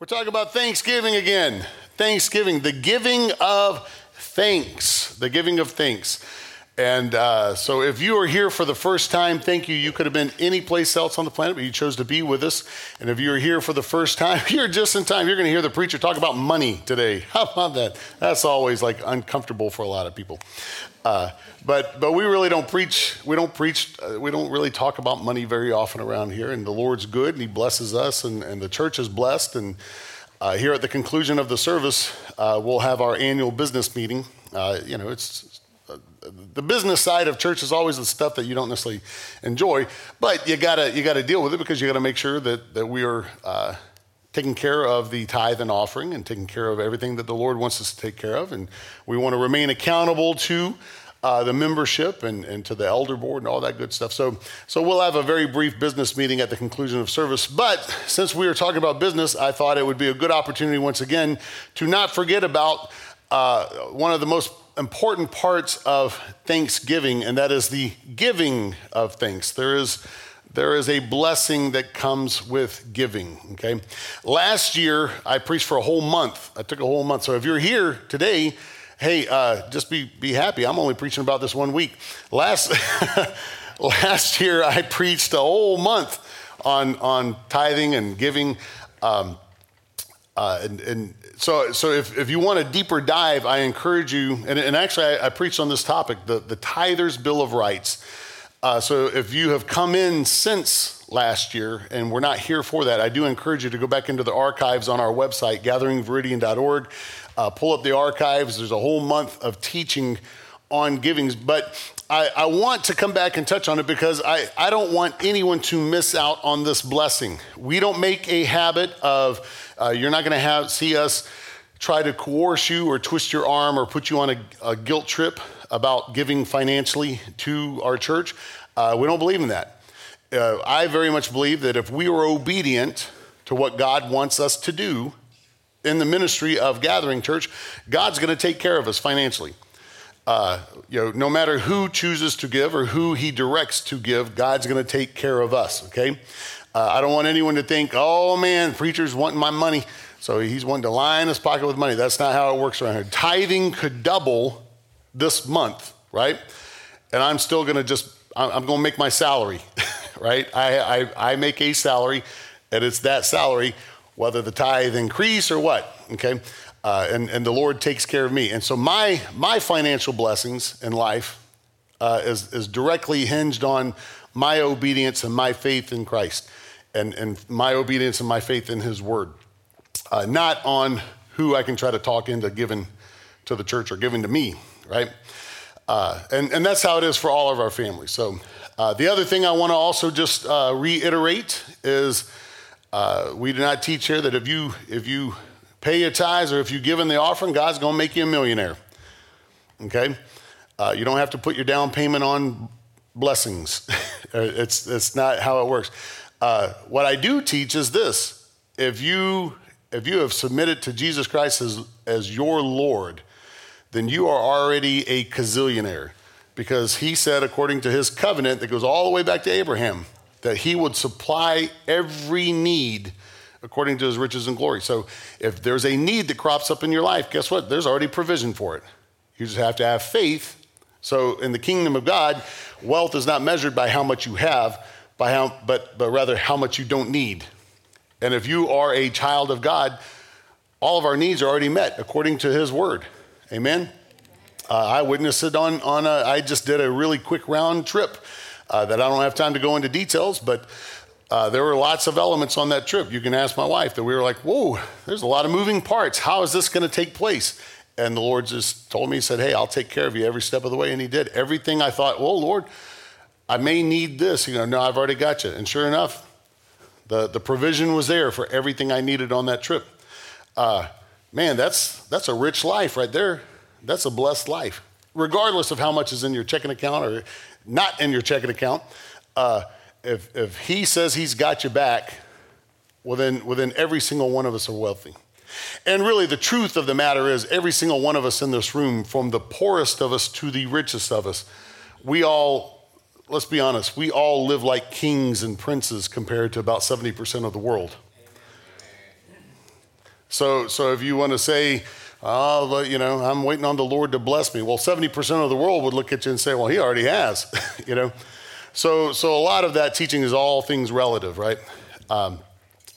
We're talking about Thanksgiving again. Thanksgiving, the giving of thanks, the giving of thanks. And uh, so, if you are here for the first time, thank you. You could have been any place else on the planet, but you chose to be with us. And if you're here for the first time, you're just in time. You're going to hear the preacher talk about money today. How about that? That's always like uncomfortable for a lot of people. Uh, but but we really don't preach. We don't preach. Uh, we don't really talk about money very often around here. And the Lord's good, and He blesses us, and, and the church is blessed. And uh, here at the conclusion of the service, uh, we'll have our annual business meeting. Uh, you know, it's the business side of church is always the stuff that you don't necessarily enjoy, but you gotta you gotta deal with it because you gotta make sure that that we are taking care of the tithe and offering and taking care of everything that the Lord wants us to take care of. And we want to remain accountable to uh, the membership and, and to the elder board and all that good stuff. So, so we'll have a very brief business meeting at the conclusion of service. But since we are talking about business, I thought it would be a good opportunity once again to not forget about uh, one of the most important parts of Thanksgiving, and that is the giving of thanks. There is there is a blessing that comes with giving. Okay. Last year, I preached for a whole month. I took a whole month. So if you're here today, hey, uh, just be, be happy. I'm only preaching about this one week. Last, last year, I preached a whole month on, on tithing and giving. Um, uh, and, and, so, so if, if you want a deeper dive, I encourage you, and, and actually, I, I, preached on this topic the, the Tither's Bill of Rights. Uh, so if you have come in since last year and we're not here for that, I do encourage you to go back into the archives on our website, gatheringviridian.org. Uh, pull up the archives. There's a whole month of teaching on givings. But I, I, want to come back and touch on it because I, I don't want anyone to miss out on this blessing. We don't make a habit of, uh, you're not going to have see us try to coerce you or twist your arm or put you on a, a guilt trip about giving financially to our church. Uh, we don't believe in that. Uh, I very much believe that if we are obedient to what God wants us to do, in the ministry of Gathering Church, God's going to take care of us financially. Uh, you know, no matter who chooses to give or who he directs to give, God's going to take care of us, okay? Uh, I don't want anyone to think, oh man, preacher's wanting my money, so he's wanting to line his pocket with money. That's not how it works around here. Tithing could double this month, right? And I'm still going to just, I'm going to make my salary, right? I, I, I make a salary, and it's that salary whether the tithe increase or what, okay? Uh, and, and the Lord takes care of me. And so my, my financial blessings in life uh, is, is directly hinged on my obedience and my faith in Christ and, and my obedience and my faith in His Word, uh, not on who I can try to talk into giving to the church or giving to me, right? Uh, and, and that's how it is for all of our families. So uh, the other thing I want to also just uh, reiterate is we do not teach here that if you if you pay your tithes or if you give in the offering, God's going to make you a millionaire. Okay, uh, you don't have to put your down payment on blessings. it's it's not how it works. Uh, what I do teach is this: if you if you have submitted to Jesus Christ as as your Lord, then you are already a gazillionaire because He said, according to His covenant that goes all the way back to Abraham, that he would supply every need according to his riches and glory. So if there's a need that crops up in your life, guess what? There's already provision for it. You just have to have faith. So in the kingdom of God, wealth is not measured by how much you have, by how, but, but rather how much you don't need. And if you are a child of God, all of our needs are already met according to his word. Amen? Uh, I witnessed it on, on a, I just did a really quick round trip uh, that I don't have time to go into details, but uh, there were lots of elements on that trip. You can ask my wife that we were like, whoa, there's a lot of moving parts. How is this going to take place? And the Lord just told me, He said, Hey, I'll take care of you every step of the way. And He did. Everything I thought, Well, Lord, I may need this. You know, no, I've already got you. And sure enough, the, the provision was there for everything I needed on that trip. Uh, man, that's, that's a rich life right there. That's a blessed life, regardless of how much is in your checking account or not in your checking account, uh, if, if he says he's got you back, well then, well, then every single one of us are wealthy. And really, the truth of the matter is, every single one of us in this room, from the poorest of us to the richest of us, we all, let's be honest, we all live like kings and princes compared to about 70% of the world. So, so if you want to say, oh, you know, I'm waiting on the Lord to bless me. Well, 70% of the world would look at you and say, well, he already has, you know. So, so a lot of that teaching is all things relative, right? Um,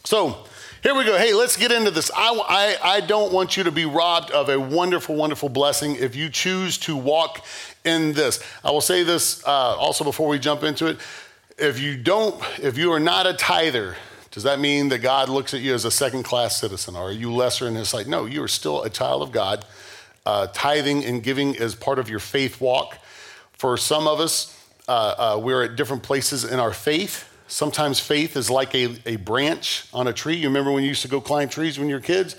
so here we go. Hey, let's get into this. I, I, I don't want you to be robbed of a wonderful, wonderful blessing if you choose to walk in this. I will say this uh, also before we jump into it. If you don't, if you are not a tither, does that mean that God looks at you as a second class citizen? Or are you lesser in his sight? No, you are still a child of God. Uh, tithing and giving is part of your faith walk. For some of us, uh, uh, we're at different places in our faith. Sometimes faith is like a, a branch on a tree. You remember when you used to go climb trees when you were kids?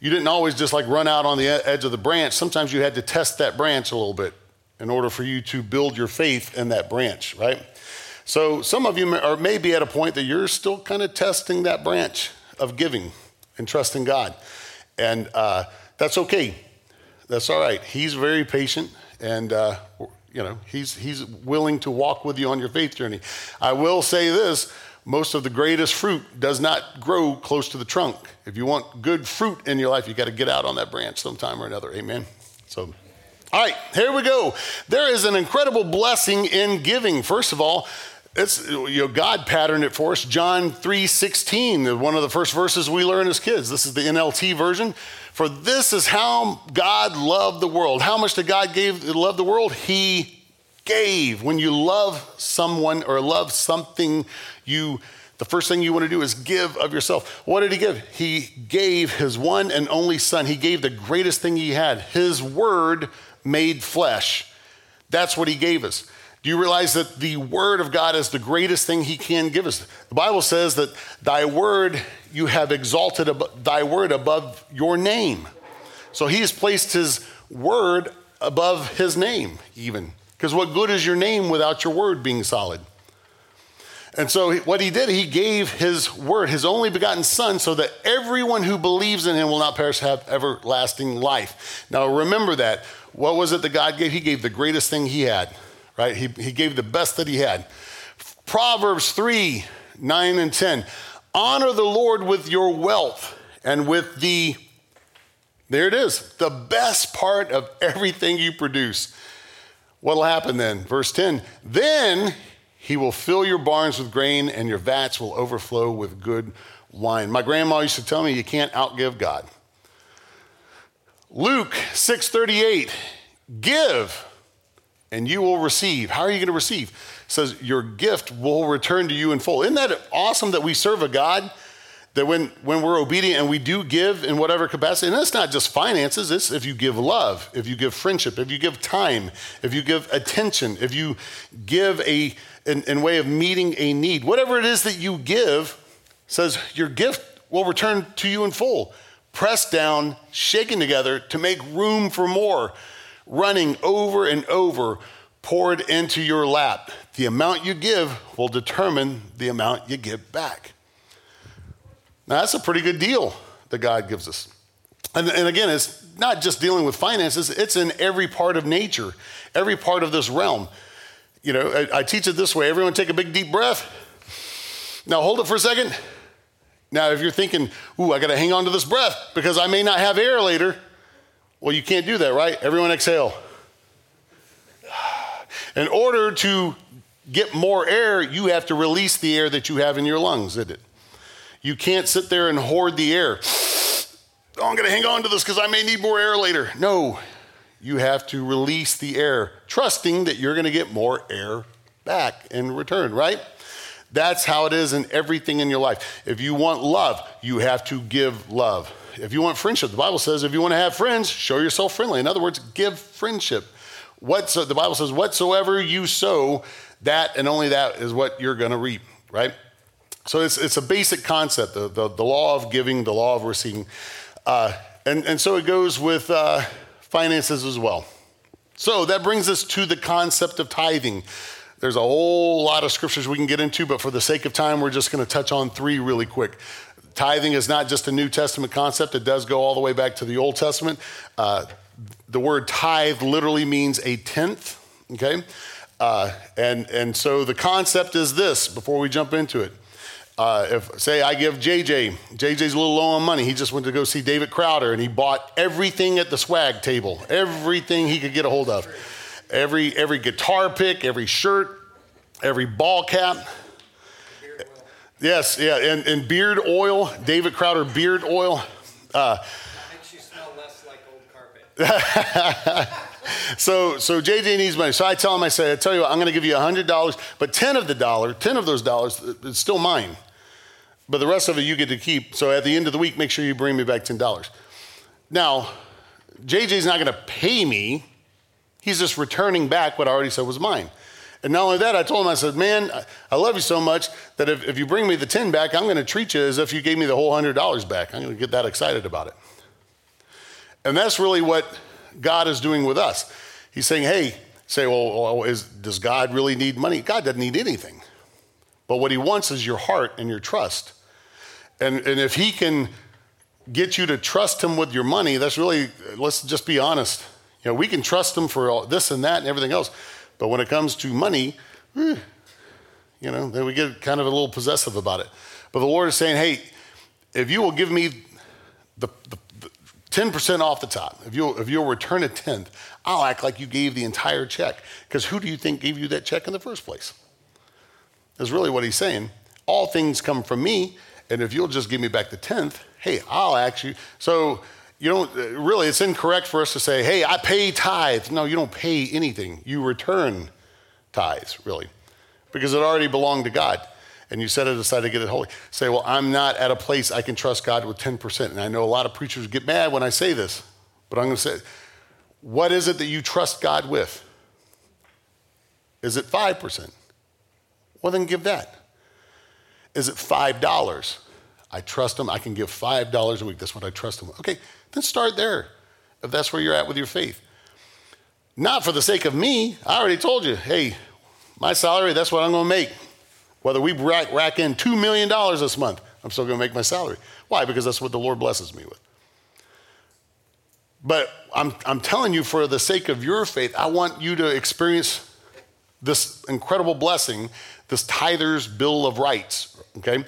You didn't always just like run out on the edge of the branch. Sometimes you had to test that branch a little bit in order for you to build your faith in that branch, right? So some of you are maybe at a point that you're still kind of testing that branch of giving and trusting God. And uh, that's okay. That's all right. He's very patient and, uh, you know, he's, he's willing to walk with you on your faith journey. I will say this most of the greatest fruit does not grow close to the trunk. If you want good fruit in your life, you got to get out on that branch sometime or another. Amen. So, all right, here we go. There is an incredible blessing in giving. First of all, it's you know God patterned it for us. John 3:16, one of the first verses we learn as kids. This is the NLT version. For this is how God loved the world. How much did God gave love the world? He gave. When you love someone or love something, you the first thing you want to do is give of yourself. What did he give? He gave his one and only son. He gave the greatest thing he had. His word made flesh. That's what he gave us. Do you realize that the word of God is the greatest thing he can give us? The Bible says that thy word you have exalted ab- thy word above your name. So he has placed his word above his name, even. Because what good is your name without your word being solid? And so what he did, he gave his word, his only begotten son, so that everyone who believes in him will not perish, have everlasting life. Now remember that. What was it that God gave? He gave the greatest thing he had right? He, he gave the best that he had. Proverbs 3 9 and 10. Honor the Lord with your wealth and with the, there it is, the best part of everything you produce. What'll happen then? Verse 10 Then he will fill your barns with grain and your vats will overflow with good wine. My grandma used to tell me you can't outgive God. Luke 6:38 Give and you will receive. How are you going to receive? It says your gift will return to you in full. Isn't that awesome that we serve a God that when, when we're obedient and we do give in whatever capacity, and it's not just finances, it's if you give love, if you give friendship, if you give time, if you give attention, if you give a in, in way of meeting a need, whatever it is that you give, says your gift will return to you in full, pressed down, shaken together to make room for more running over and over poured into your lap. The amount you give will determine the amount you give back. Now, that's a pretty good deal that God gives us. And, and, again, it's not just dealing with finances, it's in every part of nature, every part of this realm. You know, I, I teach it this way everyone take a big deep breath. Now, hold it for a second. Now, if you're thinking, ooh, I got to hang on to this breath because I may not have air later, well, you can't do that, right? Everyone exhale. In order to get more air, you have to release the air that you have in your lungs, isn't it? You can't sit there and hoard the air. Oh, I'm going to hang on to this because I may need more air later. No, you have to release the air, trusting that you're going to get more air back in return, right? That's how it is in everything in your life. If you want love, you have to give love. If you want friendship, the Bible says if you want to have friends, show yourself friendly. In other words, give friendship. What the Bible says, whatsoever you sow, that and only that is what you're going to reap, right? So it's, it's a basic concept, the, the, the law of giving, the law of receiving. Uh, and, and so it goes with uh, finances as well. So that brings us to the concept of tithing. There's a whole lot of scriptures we can get into, but for the sake of time, we're just going to touch on three really quick. Tithing is not just a New Testament concept, it does go all the way back to the Old Testament. Uh, the word tithe literally means a tenth, okay? Uh, and, and so the concept is this before we jump into it Uh, if say I give JJ, JJ's a little low on money. He just went to go see David Crowder, and he bought everything at the swag table, everything he could get a hold of, every every guitar pick, every shirt, every ball cap. Yes, yeah, and, and beard oil, David Crowder beard oil. Uh, Makes you smell less like old carpet. so so JJ needs money. So I tell him, I say, I tell you what, I'm going to give you hundred dollars, but ten of the dollar, ten of those dollars, it's still mine. But the rest of it you get to keep. So at the end of the week, make sure you bring me back ten dollars. Now, JJ's not going to pay me. He's just returning back what I already said was mine. And not only that, I told him, I said, man, I love you so much that if, if you bring me the 10 back, I'm going to treat you as if you gave me the whole $100 back. I'm going to get that excited about it. And that's really what God is doing with us. He's saying, hey, say, well, is, does God really need money? God doesn't need anything. But what he wants is your heart and your trust. And, and if he can get you to trust him with your money, that's really, let's just be honest. You know, we can trust him for all this and that and everything else. But when it comes to money, eh, you know, then we get kind of a little possessive about it. But the Lord is saying, hey, if you will give me the, the, the 10% off the top, if you'll, if you'll return a tenth, I'll act like you gave the entire check. Because who do you think gave you that check in the first place? Is really what he's saying. All things come from me, and if you'll just give me back the tenth, hey, I'll actually. So you don't uh, really, it's incorrect for us to say, hey, I pay tithes. No, you don't pay anything. You return tithes, really, because it already belonged to God. And you set it aside to get it holy. Say, well, I'm not at a place I can trust God with 10%. And I know a lot of preachers get mad when I say this, but I'm going to say, what is it that you trust God with? Is it 5%? Well, then give that. Is it $5? I trust him. I can give $5 a week. That's what I trust him. Okay, then start there if that's where you're at with your faith. Not for the sake of me. I already told you, hey, my salary, that's what I'm going to make. Whether we rack, rack in $2 million this month, I'm still going to make my salary. Why? Because that's what the Lord blesses me with. But I'm, I'm telling you, for the sake of your faith, I want you to experience this incredible blessing, this tither's bill of rights, okay?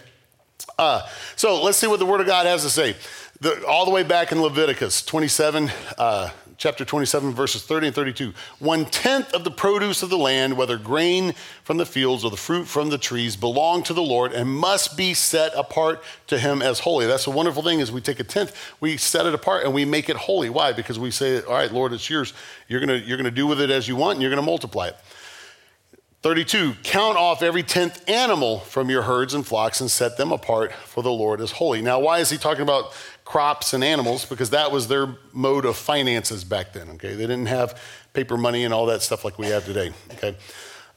Uh, so let's see what the Word of God has to say. The, all the way back in Leviticus 27, uh, chapter 27, verses 30 and 32. One tenth of the produce of the land, whether grain from the fields or the fruit from the trees, belong to the Lord and must be set apart to Him as holy. That's a wonderful thing is we take a tenth, we set it apart and we make it holy. Why? Because we say, all right, Lord, it's yours. You're going you're gonna do with it as you want and you're going to multiply it. 32, count off every tenth animal from your herds and flocks and set them apart for the Lord as holy. Now, why is he talking about crops and animals? Because that was their mode of finances back then, okay? They didn't have paper money and all that stuff like we have today, okay?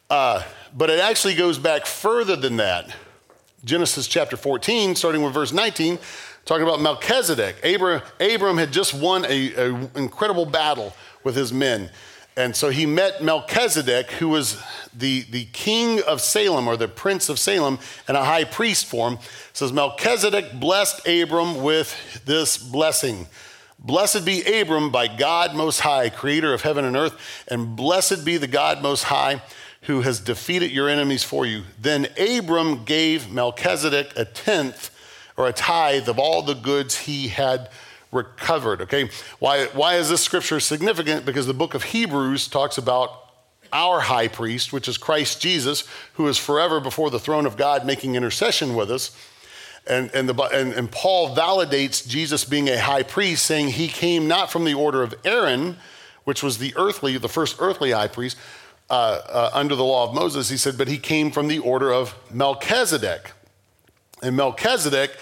Uh, but it actually goes back further than that. Genesis chapter 14, starting with verse 19, talking about Melchizedek. Abram, Abram had just won an incredible battle with his men. And so he met Melchizedek, who was the, the king of Salem or the prince of Salem and a high priest for him. It says, Melchizedek blessed Abram with this blessing. Blessed be Abram by God Most High, creator of heaven and earth, and blessed be the God Most High who has defeated your enemies for you. Then Abram gave Melchizedek a tenth or a tithe of all the goods he had recovered. Okay, why, why is this scripture significant? Because the book of Hebrews talks about our high priest, which is Christ Jesus, who is forever before the throne of God making intercession with us. And, and, the, and, and Paul validates Jesus being a high priest, saying he came not from the order of Aaron, which was the earthly, the first earthly high priest uh, uh, under the law of Moses. He said, but he came from the order of Melchizedek. And Melchizedek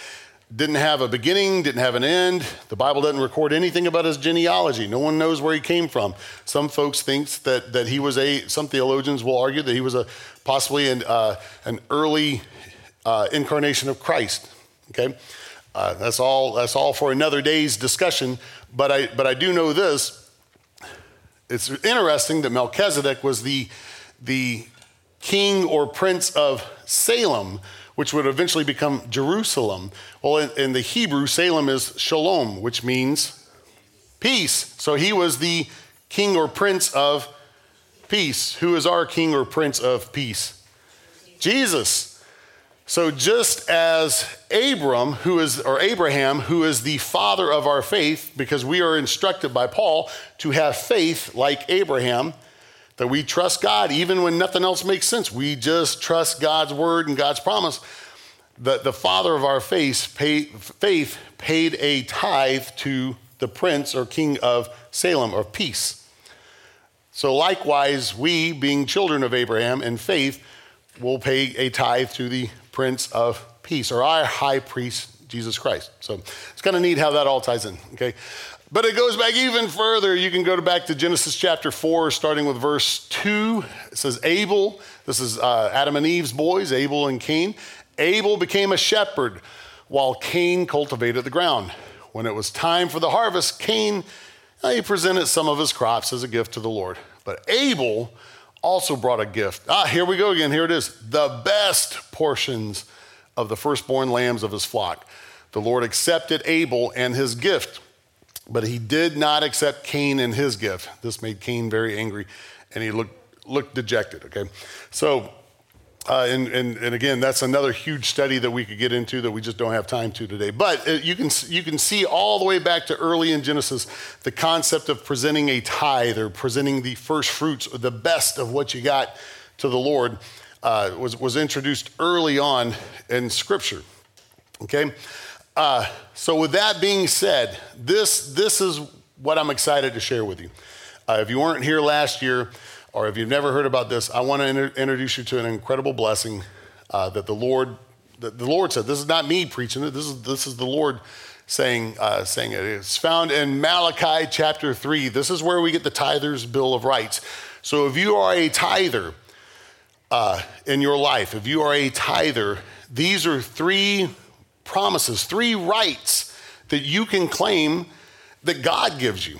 didn't have a beginning, didn't have an end. The Bible doesn't record anything about his genealogy. No one knows where he came from. Some folks think that, that he was a, some theologians will argue that he was a possibly an, uh, an early uh, incarnation of Christ. Okay? Uh, that's, all, that's all for another day's discussion. But I, but I do know this. It's interesting that Melchizedek was the, the king or prince of Salem, which would eventually become Jerusalem. Well, in, in, the Hebrew, Salem is shalom, which means peace. So he was the king or prince of peace. Who is our king or prince of peace? Jesus. So just as Abram, who is, or Abraham, who is the father of our faith, because we are instructed by Paul to have faith like Abraham, that we trust God even when nothing else makes sense. We just trust God's word and God's promise. The, the father of our faith, pay, faith paid a tithe to the prince or king of Salem or peace. So likewise, we, being children of Abraham in faith, will pay a tithe to the Prince of Peace, or our high priest, Jesus Christ. So it's kind of neat how that all ties in, okay? But it goes back even further. You can go back to Genesis chapter 4, starting with verse 2. It says, Abel, this is uh, Adam and Eve's boys, Abel and Cain. Abel became a shepherd while Cain cultivated the ground. When it was time for the harvest, Cain uh, he presented some of his crops as a gift to the Lord. But Abel also brought a gift. Ah, here we go again. Here it is the best portions of the firstborn lambs of his flock. The Lord accepted Abel and his gift, but he did not accept Cain and his gift. This made Cain very angry, and he looked, looked dejected. Okay, so uh, and, and, and again, that's another huge study that we could get into that we just don't have time to today. But uh, you can, you can see all the way back to early in Genesis the concept of presenting a tithe or presenting the first fruits or the best of what you got to the Lord uh, was, was introduced early on in Scripture. Okay? Uh, so, with that being said, this, this is what I'm excited to share with you. Uh, if you weren't here last year, or if you've never heard about this, I want to inter- introduce you to an incredible blessing uh, that the Lord, that the Lord said. This is not me preaching it. This is this is the Lord saying uh, saying it. It's found in Malachi chapter three. This is where we get the tither's bill of rights. So if you are a tither uh, in your life, if you are a tither, these are three promises, three rights that you can claim that God gives you.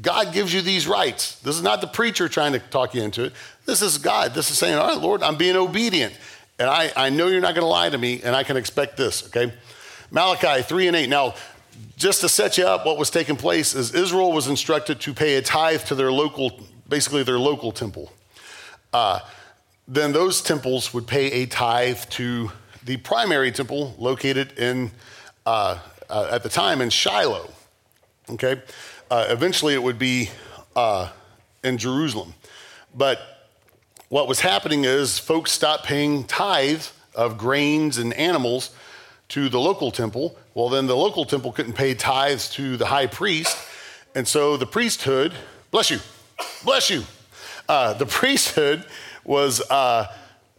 God gives you these rights. This is not the preacher trying to talk you into it. This is God. This is saying, all right, Lord, I'm being obedient. And I, I know you're not going to lie to me, and I can expect this, okay? Malachi 3 and 8. Now, just to set you up, what was taking place is Israel was instructed to pay a tithe to their local, basically their local temple. Uh, then those temples would pay a tithe to the primary temple located in, uh, uh, at the time, in Shiloh. Okay? Uh, eventually, it would be uh, in Jerusalem. But what was happening is folks stopped paying tithe of grains and animals to the local temple. Well, then the local temple couldn't pay tithes to the high priest. And so the priesthood, bless you, bless you, uh, the priesthood was uh,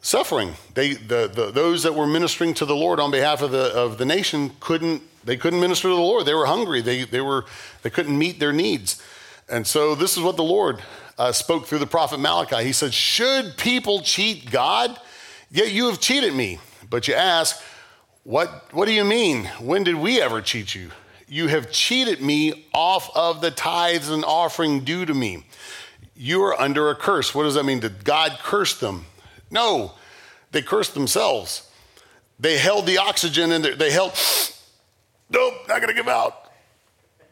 suffering. They, the, the, those that were ministering to the Lord on behalf of the, of the nation couldn't they couldn't minister to the Lord. They were hungry. They, they, were, they couldn't meet their needs. And so this is what the Lord uh, spoke through the prophet Malachi. He said, Should people cheat God? Yet you have cheated me. But you ask, what, what do you mean? When did we ever cheat you? You have cheated me off of the tithes and offering due to me. You are under a curse. What does that mean? Did God curse them? No, they cursed themselves. They held the oxygen in there. They held Nope, not going to give out.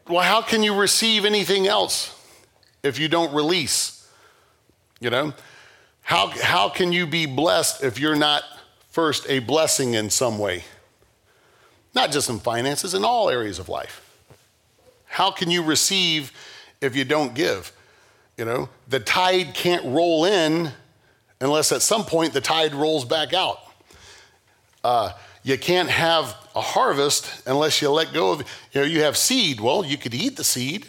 Well, how can you receive anything else if you don't release? You know? How, how can you be blessed if you're not first a blessing in some way? Not just in finances, in all areas of life. How can you receive if you don't give? You know, the tide can't roll in unless at some point the tide rolls back out. Uh, you can't have a harvest unless you let go of, you know, you have seed. Well, you could eat the seed.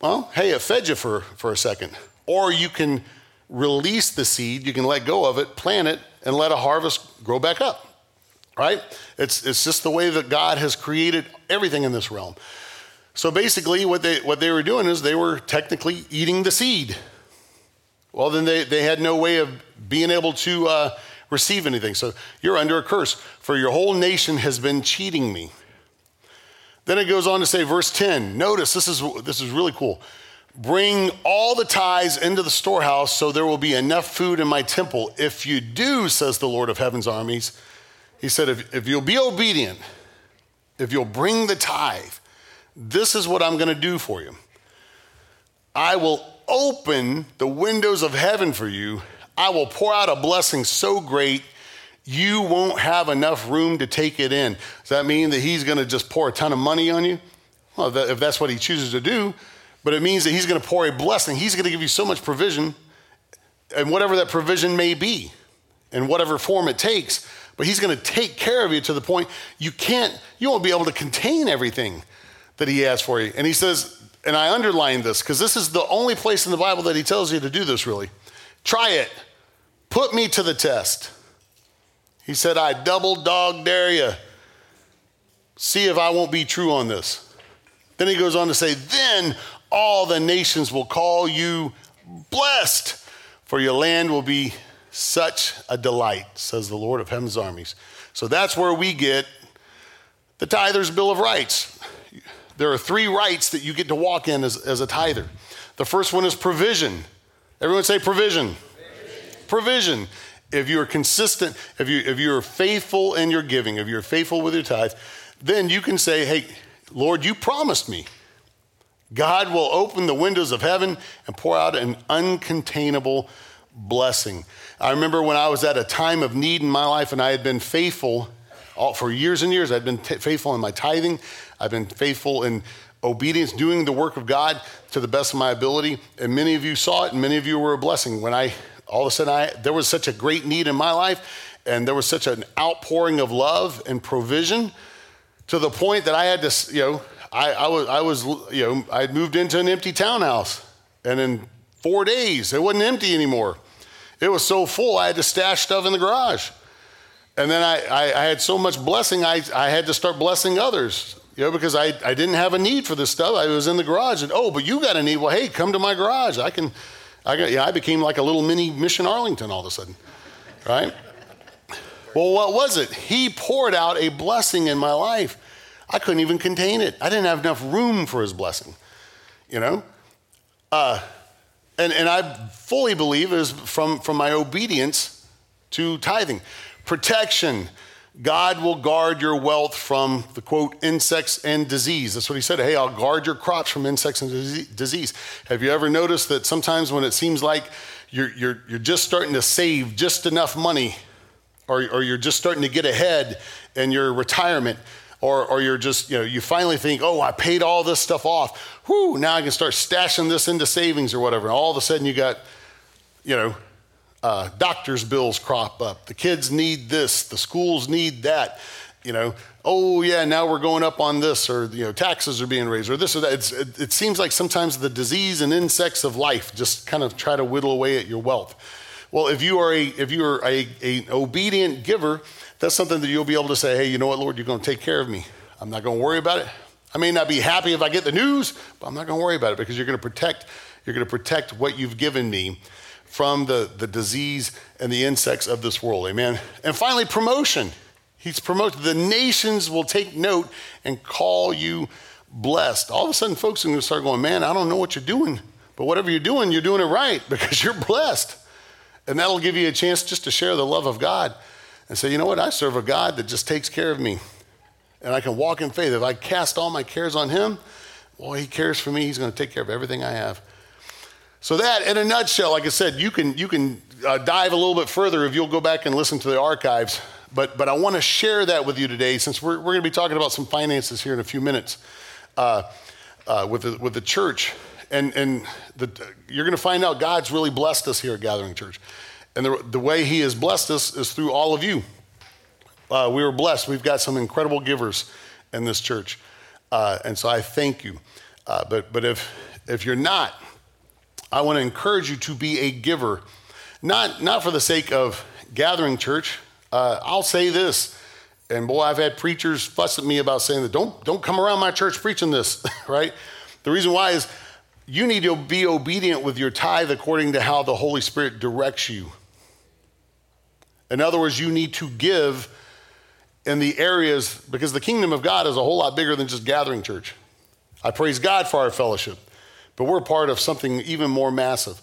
Well, hey, it fed you for, for a second. Or you can release the seed, you can let go of it, plant it, and let a harvest grow back up. Right? It's, it's just the way that God has created everything in this realm. So basically, what they, what they were doing is they were technically eating the seed. Well, then they, they had no way of being able to uh, receive anything. So you're under a curse, for your whole nation has been cheating me. Then it goes on to say, verse 10. Notice this is, this is really cool. Bring all the tithes into the storehouse so there will be enough food in my temple. If you do, says the Lord of heaven's armies, he said, if, if you'll be obedient, if you'll bring the tithe, this is what I'm going to do for you. I will open the windows of heaven for you I will pour out a blessing so great you won't have enough room to take it in. Does that mean that he's going to just pour a ton of money on you? Well, if that's what he chooses to do, but it means that he's going to pour a blessing. He's going to give you so much provision, and whatever that provision may be, in whatever form it takes, but he's going to take care of you to the point you can't, you won't be able to contain everything that he has for you. And he says, and I underline this because this is the only place in the Bible that he tells you to do this really. Try it. Put me to the test. He said, I double dog dare you. See if I won't be true on this. Then he goes on to say, Then all the nations will call you blessed, for your land will be such a delight, says the Lord of heaven's armies. So that's where we get the tither's bill of rights. There are three rights that you get to walk in as, as a tither. The first one is provision. Everyone say provision. Provision. provision. If you're consistent, if, you, if you're faithful in your giving, if you're faithful with your tithe, then you can say, hey, Lord, you promised me. God will open the windows of heaven and pour out an uncontainable blessing. I remember when I was at a time of need in my life and I had been faithful all, for years and years. I've been t- faithful in my tithing, I've been faithful in obedience, doing the work of God to the best of my ability. And many of you saw it, and many of you were a blessing. When I all of a sudden I there was such a great need in my life, and there was such an outpouring of love and provision to the point that I had to, you know, I, I was I was you know, I moved into an empty townhouse, and in four days it wasn't empty anymore. It was so full I had to stash stuff in the garage. And then I, I, I had so much blessing, I, I had to start blessing others you know, because I, I didn't have a need for this stuff. I was in the garage, and oh, but you got a need. Well, hey, come to my garage. I can, I got, yeah, I became like a little mini Mission Arlington all of a sudden, right? Well, what was it? He poured out a blessing in my life. I couldn't even contain it. I didn't have enough room for his blessing, you know? Uh, and, and I fully believe is from, from my obedience to tithing. Protection, God will guard your wealth from the quote, insects and disease. That's what he said. Hey, I'll guard your crops from insects and disease. Have you ever noticed that sometimes when it seems like you're, you're, you're just starting to save just enough money, or, or you're just starting to get ahead in your retirement, or, or you're just, you know, you finally think, oh, I paid all this stuff off. Whoo, now I can start stashing this into savings or whatever. And all of a sudden you got, you know, uh, doctor's bills crop up. The kids need this. The schools need that. You know, oh yeah, now we're going up on this, or you know, taxes are being raised, or this or that. It, it seems like sometimes the disease and insects of life just kind of try to whittle away at your wealth. Well, if you are a if you are a, a obedient giver, that's something that you'll be able to say, hey, you know what, Lord, you're going to take care of me. I'm not going to worry about it. I may not be happy if I get the news, but I'm not going to worry about it because you're going to protect. You're going to protect what you've given me from the, the disease and the insects of this world. Amen. And finally, promotion. He's promoted. The nations will take note and call you blessed. All of a sudden, folks are going to start going, man, I don't know what you're doing, but whatever you're doing, you're doing it right because you're blessed. And that'll give you a chance just to share the love of God and say, you know what? I serve a God that just takes care of me. And I can walk in faith. If I cast all my cares on Him, well, He cares for me. He's going to take care of everything I have. So that, in a nutshell, like I said, you can you can uh, dive a little bit further if you'll go back and listen to the archives. But but I want to share that with you today, since we're we're going to be talking about some finances here in a few minutes uh, uh, with the with the church, and and the, you're going to find out God's really blessed us here at Gathering Church, and the the way He has blessed us is through all of you. Uh, we were blessed. We've got some incredible givers in this church, uh, and so I thank you. Uh, but but if if you're not I want to encourage you to be a giver, not, not for the sake of gathering church. Uh, I'll say this, and boy, I've had preachers fuss at me about saying that don't, don't come around my church preaching this, right? The reason why is you need to be obedient with your tithe according to how the Holy Spirit directs you. In other words, you need to give in the areas, because the kingdom of God is a whole lot bigger than just gathering church. I praise God for our fellowship but we're part of something even more massive.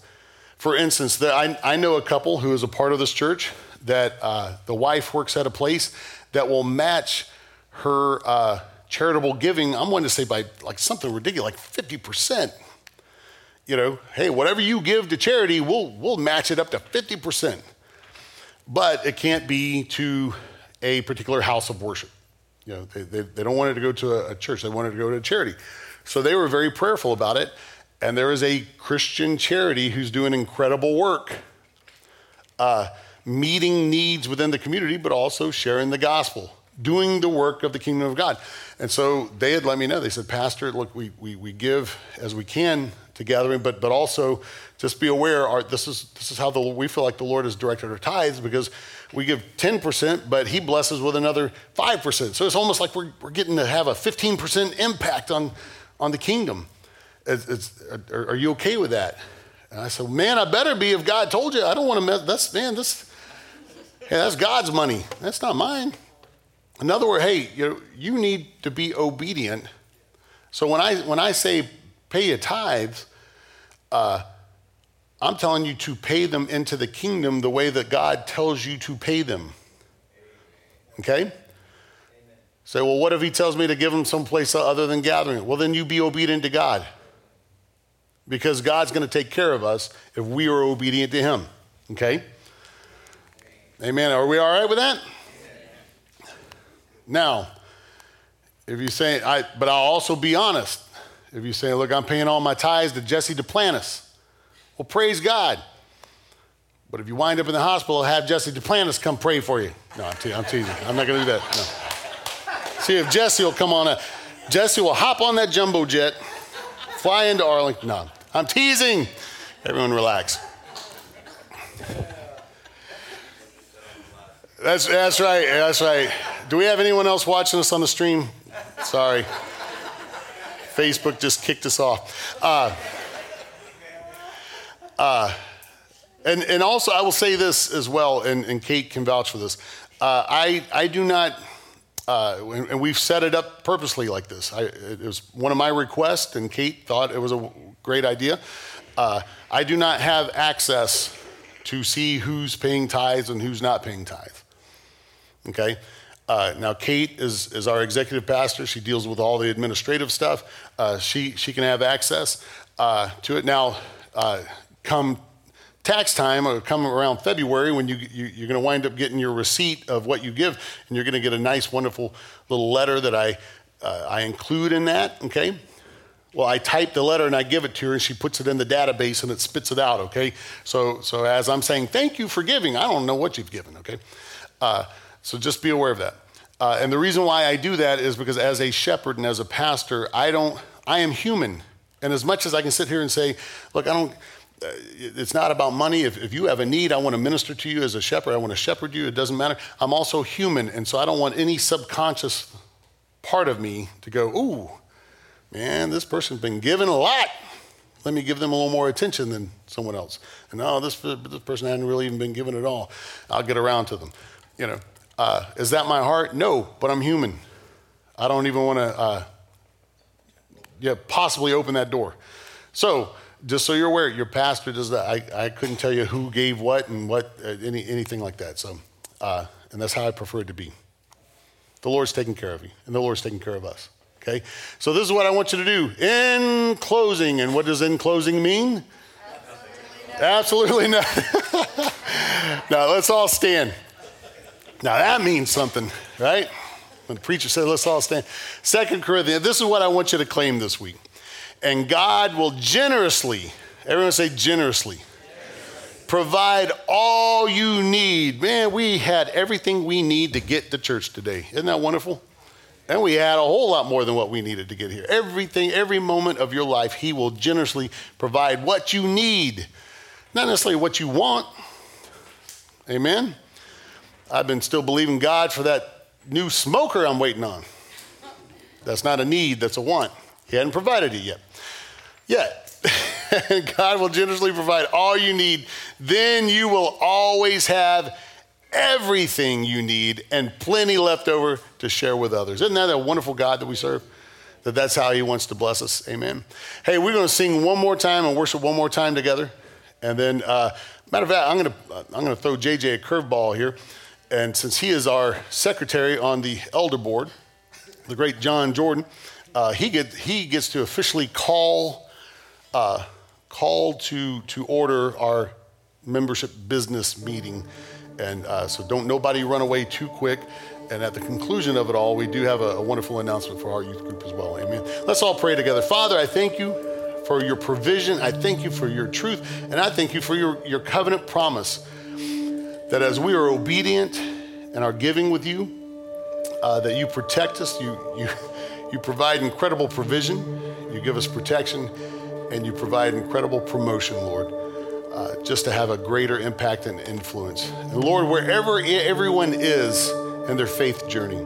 For instance, the, I, I, know a couple who is a part of this church that uh, the wife works at a place that will match her uh, charitable giving. I'm going to say by like something ridiculous, like 50%. You know, hey, whatever you give to charity, we'll, we'll match it up to 50%. but it can't be to a particular house of worship. You know, they, they, they don't want it to go to a, a church, they want it to go to a charity. So they were very prayerful about it. And there is a Christian charity who's doing incredible work, uh, meeting needs within the community, but also sharing the gospel, doing the work of the kingdom of God. And so they had let me know. They said, Pastor, look, we, we, we give as we can to gathering, but, but also just be aware our, this, is, this is how the, we feel like the Lord has directed our tithes because we give 10%, but He blesses with another 5%. So it's almost like we're, we're getting to have a 15% impact on, on the kingdom. It's, it's, are, are, you okay with that? And I said, man, I better be if God told you. I don't want to mess, that's, man, this, hey, that's God's money. That's not mine. In other words, hey, you, you need to be obedient. So when I, when I say pay your tithes, uh, I'm telling you to pay them into the kingdom the way that God tells you to pay them. Okay? Say, well, what if he tells me to give them someplace other than gathering? Well, then you be obedient to God because God's going to take care of us if we are obedient to Him. Okay? Amen. Are we all right with that? Now, if you say, I, but I'll also be honest. If you say, look, I'm paying all my tithes to Jesse Duplantis, well, praise God. But if you wind up in the hospital, have Jesse Duplantis come pray for you. No, I'm, te- I'm teasing. I'm not going to do that. No. See if Jesse will come on a, Jesse will hop on that jumbo jet, fly into Arlington. No, I'm teasing. Everyone relax. That's, that's right. That's right. Do we have anyone else watching us on the stream? Sorry. Facebook just kicked us off. Uh, uh, and, and also, I will say this as well, and, and Kate can vouch for this. Uh, I, I do not, uh, and we've set it up purposely like this. I, it was one of my requests, and Kate thought it was a great idea. Uh, I do not have access to see who's paying tithes and who's not paying tithe. Okay? Uh, now, Kate is, is our executive pastor. She deals with all the administrative stuff. Uh, she, she can have access uh, to it. Now, uh, come tax time or come around February when you, you, are going to wind up getting your receipt of what you give, and you're going to get a nice, wonderful little letter that I, uh, I include in that, okay? Well, I type the letter and I give it to her, and she puts it in the database and it spits it out. Okay, so so as I'm saying, thank you for giving. I don't know what you've given. Okay, uh, so just be aware of that. Uh, and the reason why I do that is because as a shepherd and as a pastor, I don't. I am human, and as much as I can sit here and say, look, I don't. Uh, it's not about money. If, if you have a need, I want to minister to you as a shepherd. I want to shepherd you. It doesn't matter. I'm also human, and so I don't want any subconscious part of me to go, ooh man, this person's been given a lot. Let me give them a little more attention than someone else. And no, this, this person hadn't really even been given at all. I'll get around to them. You know, uh, is that my heart? No, but I'm human. I don't even want to, uh, yeah, possibly open that door. So, just so you're aware, your pastor does that. I, I couldn't tell you who gave what and what, uh, any, anything like that. So, uh, and that's how I prefer it to be. The Lord's taking care of you, and the Lord's taking care of us. Okay? So this is what I want you to do. In closing, and what does in closing mean? Absolutely nothing. now let's all stand. Now that means something, right? When the preacher said, let's all stand. Second Corinthians, this is what I want you to claim this week. And God will generously, everyone say generously, provide all you need. Man, we had everything we need to get to church today. Isn't that wonderful? And we had a whole lot more than what we needed to get here. Everything, every moment of your life, He will generously provide what you need, not necessarily what you want. Amen? I've been still believing God for that new smoker I'm waiting on. That's not a need, that's a want. He hadn't provided it yet. Yet. God will generously provide all you need. Then you will always have everything you need and plenty left over to share with others. Isn't that a wonderful God that we serve? That that's how he wants to bless us. Amen. Hey, we're going to sing one more time and worship one more time together. And then, uh, matter of fact, I'm going to I'm going to throw JJ a curveball here. And since he is our secretary on the elder board, the great John Jordan, uh, he, get, he gets to officially call, uh, call to, to order our membership business meeting And uh, so don't nobody run away too quick. And at the conclusion of it all, we do have a, a wonderful announcement for our youth group as well. Amen. Let's all pray together. Father, I thank you for your provision. I thank you for your truth. And I thank you for your, your covenant promise that as we are obedient and are giving with you, uh, that you protect us, you, you, you provide incredible provision, you give us protection, and you provide incredible promotion, Lord, uh, just to have a greater impact and influence. And Lord, wherever everyone is in their faith journey,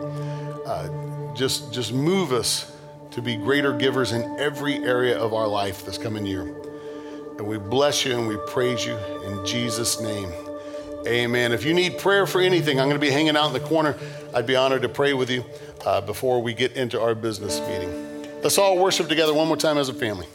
uh, just, just move us to be greater givers in every area of our life this coming year. And we bless you and we praise you in Jesus' name. Amen. If you need prayer for anything, I'm going to be hanging out in the corner. I'd be honored to pray with you uh, before we get into our business meeting. Let's all worship together one more time as a family.